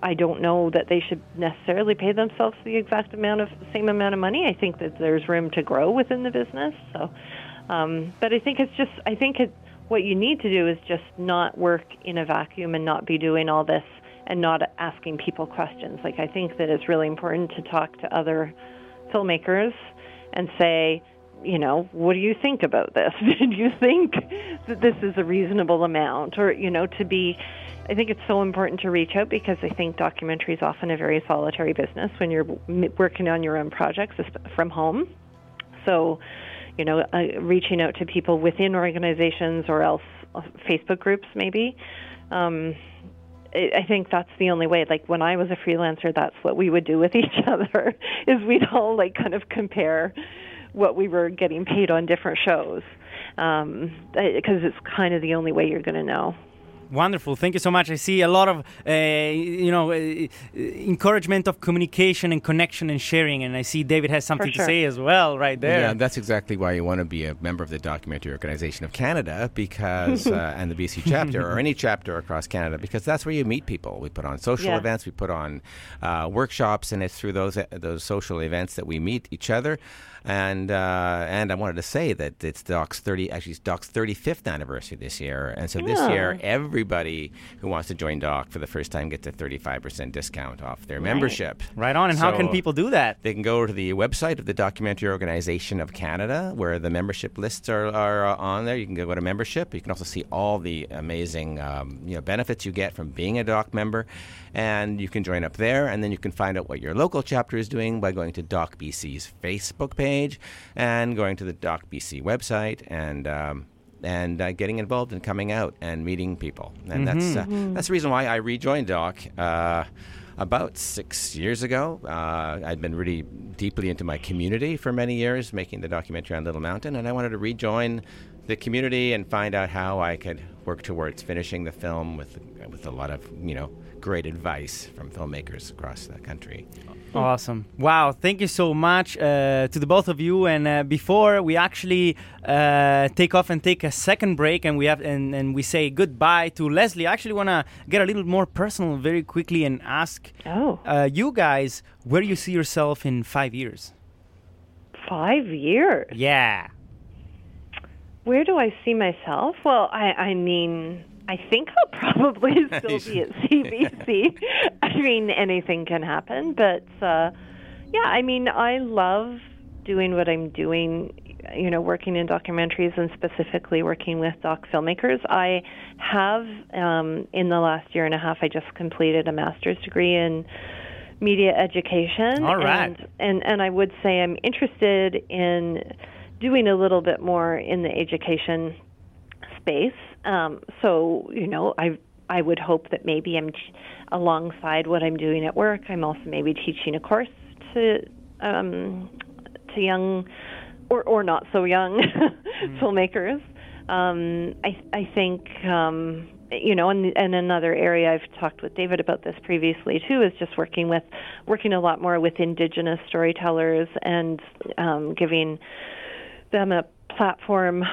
I don't know that they should necessarily pay themselves the exact amount of same amount of money. I think that there's room to grow within the business. So, um, but I think it's just I think it, what you need to do is just not work in a vacuum and not be doing all this and not asking people questions. Like I think that it's really important to talk to other filmmakers and say, you know, what do you think about this? Did you think that this is a reasonable amount? Or, you know, to be I think it's so important to reach out because I think documentary is often a very solitary business when you're working on your own projects from home. So, you know, uh, reaching out to people within organizations or else uh, Facebook groups maybe. Um, I I think that's the only way. Like when I was a freelancer, that's what we would do with each other. Is we'd all like kind of compare what we were getting paid on different shows, because it's kind of the only way you're going to know. Wonderful. Thank you so much. I see a lot of, uh, you know, uh, encouragement of communication and connection and sharing. And I see David has something sure. to say as well right there. Yeah, that's exactly why you want to be a member of the Documentary Organization of Canada because, uh, and the BC chapter or any chapter across Canada because that's where you meet people. We put on social Yeah. events, we put on uh, workshops, and it's through those those social events that we meet each other. And uh, and I wanted to say that it's Doc's thirty actually it's Doc's thirty fifth anniversary this year, and so this Yeah. year everybody who wants to join Doc for the first time gets a thirty five percent discount off their membership. Right on. And how can people do that? they can go to the website of the Documentary Organization of Canada, where the membership lists are, are uh, on there. You can go to membership. You can also see all the amazing um, you know benefits you get from being a Doc member, and you can join up there. And then you can find out what your local chapter is doing by going to Doc BC's Facebook page and going to the Doc BC website and. Um, and uh, getting involved and coming out and meeting people, and that's uh, that's the reason why I rejoined Doc. Uh, about six years ago. Uh, I'd been really deeply into my community for many years, making the documentary on Little Mountain, and I wanted to rejoin the community and find out how I could work towards finishing the film with with a lot of you know great advice from filmmakers across the country. Awesome. Wow. Thank you so much uh, to the both of you. And uh, before we actually uh, take off and take a second break and we have and, and we say goodbye to Lesley, I actually want to get a little more personal very quickly and ask Oh, uh, you guys where you see yourself in five years. five years. Yeah. Where do I see myself? Well, I, I mean, I think I'll probably still be at CBC. I mean, anything can happen, but uh, yeah, I mean, I love doing what I'm doing. You know, working in documentaries and specifically working with doc filmmakers. I have um, in the last year and a half. I just completed a master's degree in media education. All right. And, and and I would say I'm interested in doing a little bit more in the education space. Um, so you know, I I would hope that maybe I'm t- alongside what I'm doing at work. I'm also maybe teaching a course to um, to young or or not so young filmmakers. Um, I I think um, you know, and, and another area I've talked with David about this previously too is just working with working a lot more with indigenous storytellers and um, giving them a platform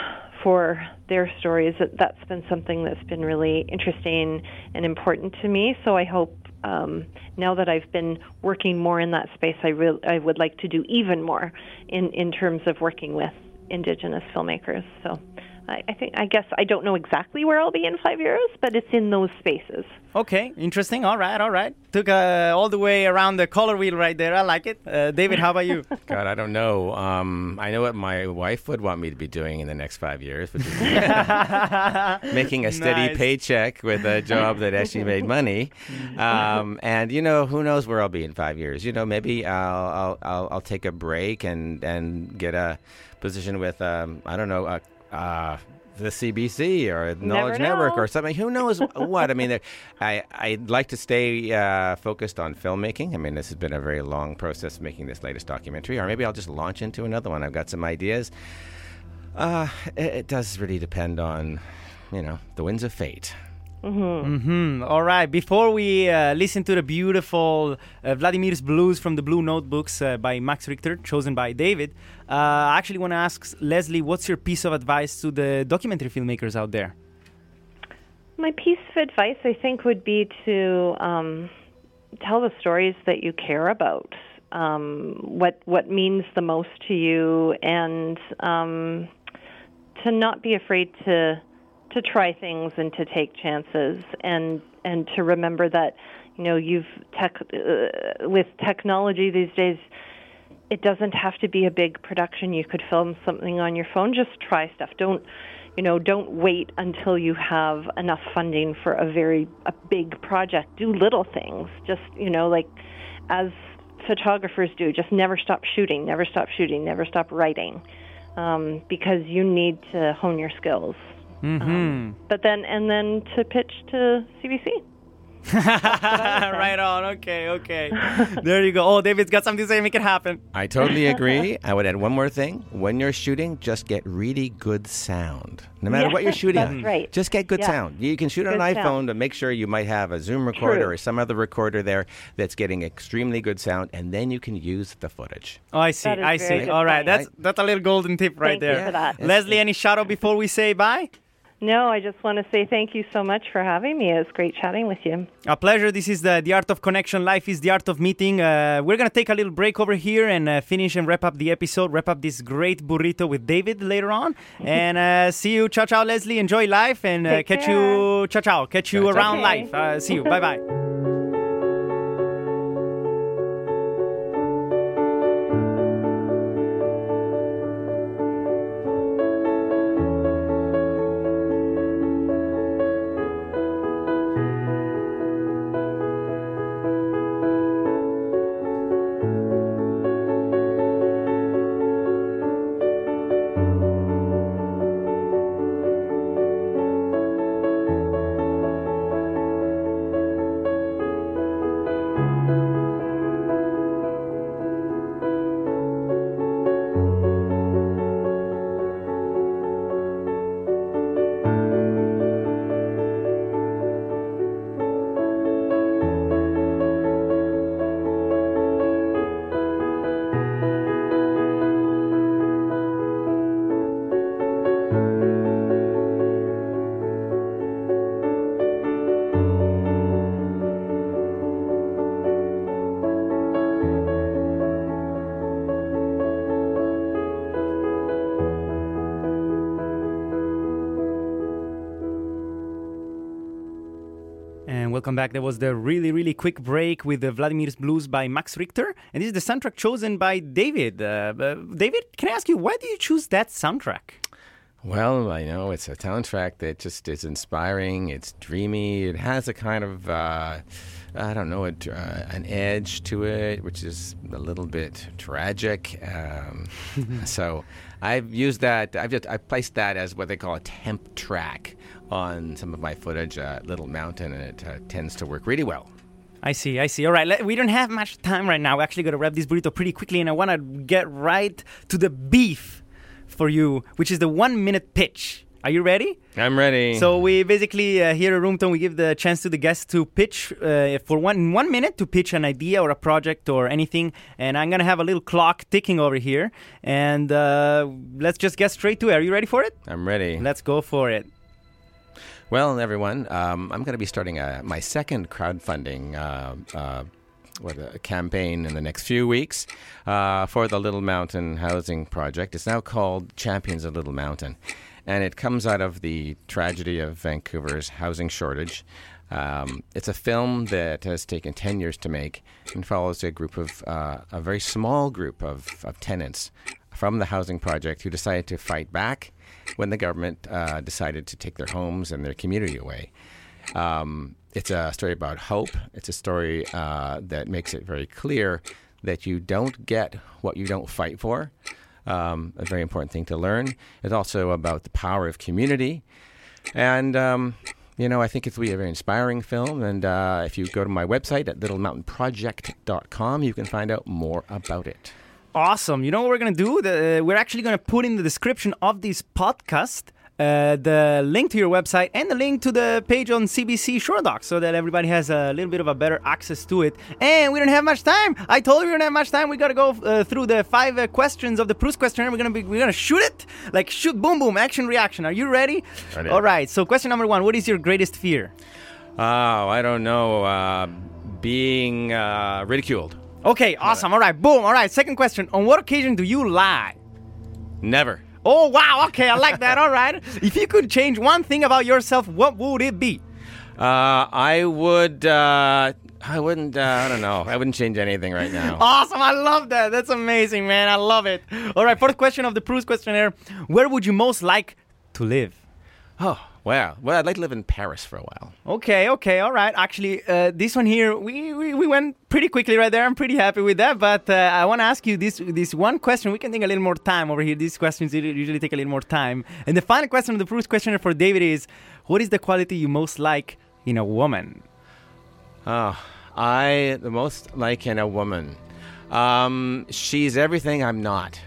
for their stories. That- That's been something that's been really interesting and important to me. So I hope um, now that I've been working more in that space, I re- I would like to do even more in in terms of working with Indigenous filmmakers. So. I I think I guess I don't know exactly where I'll be in five years, but it's in those spaces. Okay. Interesting. All right. All right. Took uh, all the way around the color wheel right there. I like it. Uh, David, how about you? God, I don't know. Um, I know what my wife would want me to be doing in the next five years, which is making a steady Nice. paycheck with a job that actually made money. Um, and you know, who knows where I'll be in five years? You know, maybe I'll I'll I'll, I'll take a break and and get a position with um, I don't know. Uh, uh, the CBC or Knowledge Network or something. Who knows what? I mean, I I'd like to stay uh, focused on filmmaking. I mean, this has been a very long process making this latest documentary, or maybe I'll just launch into another one. I've got some ideas. Uh, it, it does really depend on, you know, the winds of fate. Hmm. All right. Before we uh, listen to the beautiful uh, Vladimir's Blues from the Blue Notebooks uh, by Max Richter, chosen by David, uh, I actually want to ask Lesley, what's your piece of advice to the documentary filmmakers out there? My piece of advice, I think, would be to um, tell the stories that you care about, um, what what means the most to you, and um, to not be afraid to to try things and to take chances, and and to remember that you know you've tech uh, with technology these days. It doesn't have to be a big production. You could film something on your phone. Just try stuff. Don't you know don't wait until you have enough funding for a very a big project do little things just you know like as photographers do just never stop shooting never stop shooting never stop writing um, because you need to hone your skills Mm-hmm. but then and then to pitch to cbc right on. Okay, okay. there you go. Oh, David's got something to say. Make it happen. I totally agree. I would add one more thing. When you're shooting, just get really good sound. No matter Yeah, what you're shooting that's on, right. just get good Yeah. sound. You can shoot on Good an sound. iPhone to make sure you might have a Zoom recorder True. or some other recorder there that's getting extremely good sound, and then you can use the footage. Oh, I see. I see. All right. point. That's that's a little golden tip right Thank you there. for that. Lesley, any shout out before we say bye? No, I just want to say thank you so much for having me. It was great chatting with you. A pleasure. This is the, the art of connection. Life is the art of meeting. Uh, we're going to take a little break over here and uh, finish and wrap up the episode, wrap up this great burrito with David later on. and uh, see you. Ciao, ciao, Lesley. Enjoy life and uh, catch care. you. Ciao, ciao. Catch you Ciao, around Okay. life. Uh, see you. bye bye. Welcome back. There was the really, really quick break with the Vladimir's Blues by Max Richter. And this is the soundtrack chosen by David. Uh, uh, David, can I ask you, why do you choose that soundtrack? Well, I know it's a soundtrack that just is inspiring. It's dreamy. It has a kind of, uh, I don't know, a, uh, an edge to it, which is a little bit tragic. Um, so I've used that. I've just I placed that as what they call a temp track on some of my footage at Little Mountain, and it uh, tends to work really well. I see, I see. All right, let, we don't have much time right now. We actually got to wrap this burrito pretty quickly, and I want to get right to the beef for you, which is the one minute pitch. Are you ready? I'm ready. So we basically uh, here at Roomtone we give the chance to the guests to pitch uh, for one one minute to pitch an idea or a project or anything, and I'm gonna have a little clock ticking over here, and uh, let's just get straight to it. Are you ready for it? I'm ready. Let's go for it. Well, everyone, um, I'm going to be starting a, my second crowdfunding uh, uh, what, a campaign in the next few weeks uh, for the Little Mountain Housing Project. It's now called Champions of Little Mountain, and it comes out of the tragedy of Vancouver's housing shortage. Um, it's a film that has taken 10 years to make and follows a group of, uh, a very small group of, of tenants from the housing project who decided to fight back when the government uh, decided to take their homes and their community away. Um, it's a story about hope. It's a story uh, that makes it very clear that you don't get what you don't fight for. Um, a very important thing to learn. It's also about the power of community. And, um, you know, I think it's a very inspiring film. And uh, if you go to my website at littlemountainproject.com, you can find out more about it. Awesome. You know what we're going to do? The, we're actually going to put in the description of this podcast uh, the link to your website and the link to the page on CBC Short Docs so that everybody has a little bit of a better access to it. And we don't have much time. I told you we don't have much time. We got to go uh, through the five uh, questions of the Proust questionnaire. We're going to be we're going to shoot it like shoot boom boom action reaction. Are you ready? Ready. All right. So question number 1, what is your greatest fear? Oh, I don't know. Uh, being uh, ridiculed. Okay, awesome. All right. Boom. All right. Second question. On what occasion do you lie? Never. Oh, wow. Okay, I like that. All right. If you could change one thing about yourself, what would it be? Uh, I would. Uh, I wouldn't. Uh, I don't know. I wouldn't change anything right now. Awesome. I love that. That's amazing, man. I love it. All right, fourth question of the Proust questionnaire Where would you most like to live? Oh, wow. Well, I'd like to live in Paris for a while. Okay, okay, all right. Actually, uh, this one here, we, we, we went pretty quickly right there. I'm pretty happy with that. But uh, I want to ask you this this one question. We can take a little more time over here. These questions usually take a little more time. And the final question of the Proust questionnaire for David is What is the quality you most like in a woman? Oh, I the most like in a woman. Um, she's everything I'm not.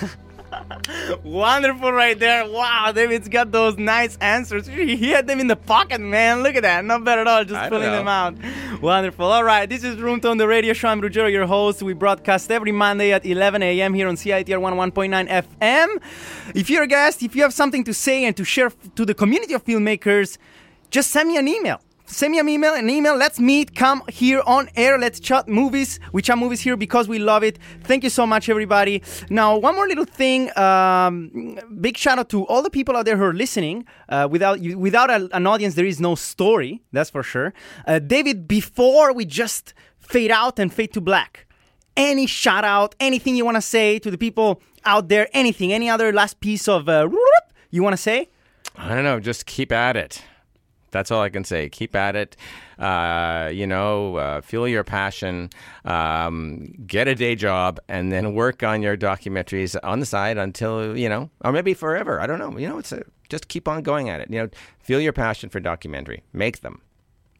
Wonderful right there. Wow, David's got those nice answers. He had them in the pocket, man. Look at that. Not bad at all. Just I don't them out. Wonderful. All right, this is Room Tone, the radio show. I'm Ruggiero, your host. We broadcast every Monday at 11 a.m. here on CITR 101.9 FM. If you're a guest, if you have something to say and to share to the community of filmmakers, just send me an email. Send me an email, an email. Let's meet. Come here on air. Let's chat movies. We chat movies here because we love it. Thank you so much, everybody. Now, one more little thing. Um, big shout out to all the people out there who are listening. Uh, without without a, an audience, there is no story. That's for sure. Uh, David, before we just fade out and fade to black, any shout out, anything you want to say to the people out there, anything, any other last piece of uh, you want to say? I don't know. Just keep at it. That's all I can say. Keep at it. Uh, you know, uh, fuel your passion. Um, get a day job, and then work on your documentaries on the side until you know, or maybe forever. I don't know. You know, it's a, just keep on going at it. You know, feel your passion for documentary. Make them.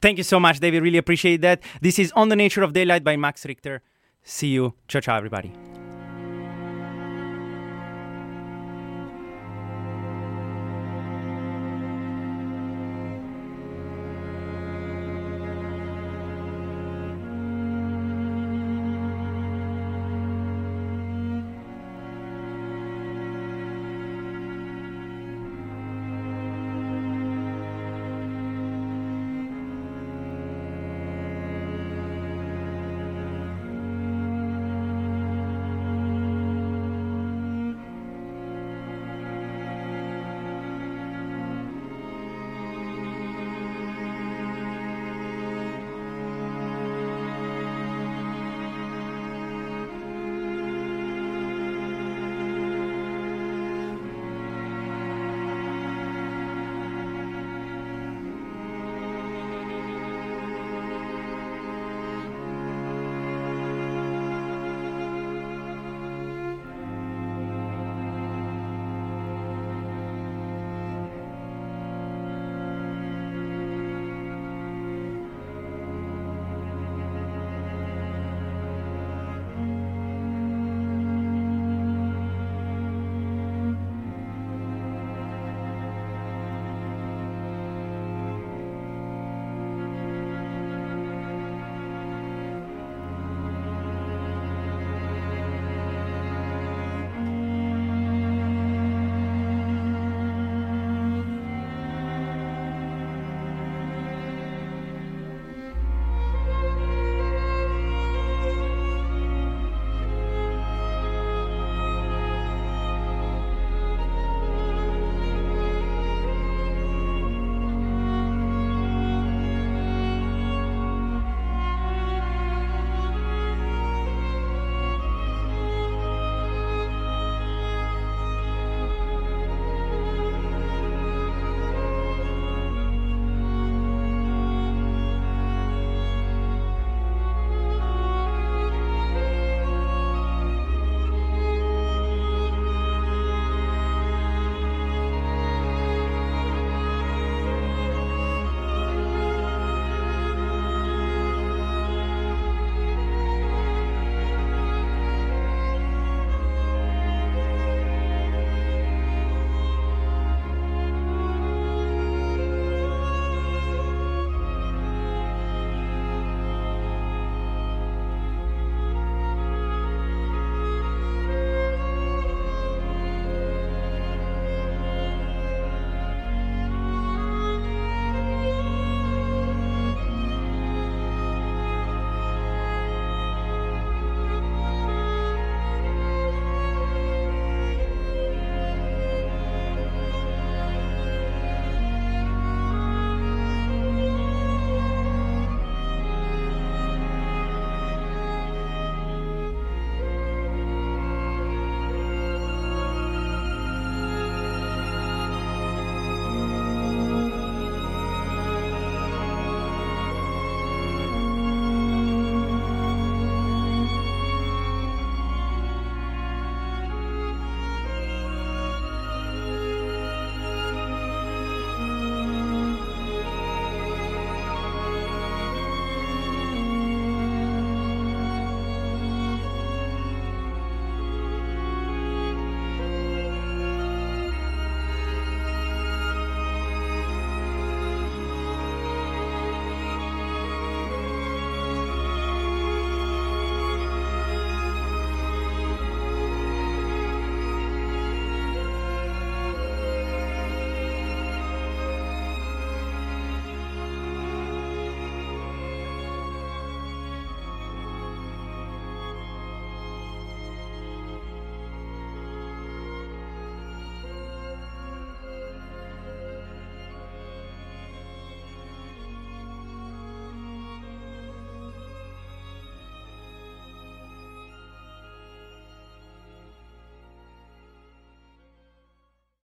Thank you so much, David. Really appreciate that. This is On the Nature of Daylight by Max Richter. See you. Ciao, ciao, everybody.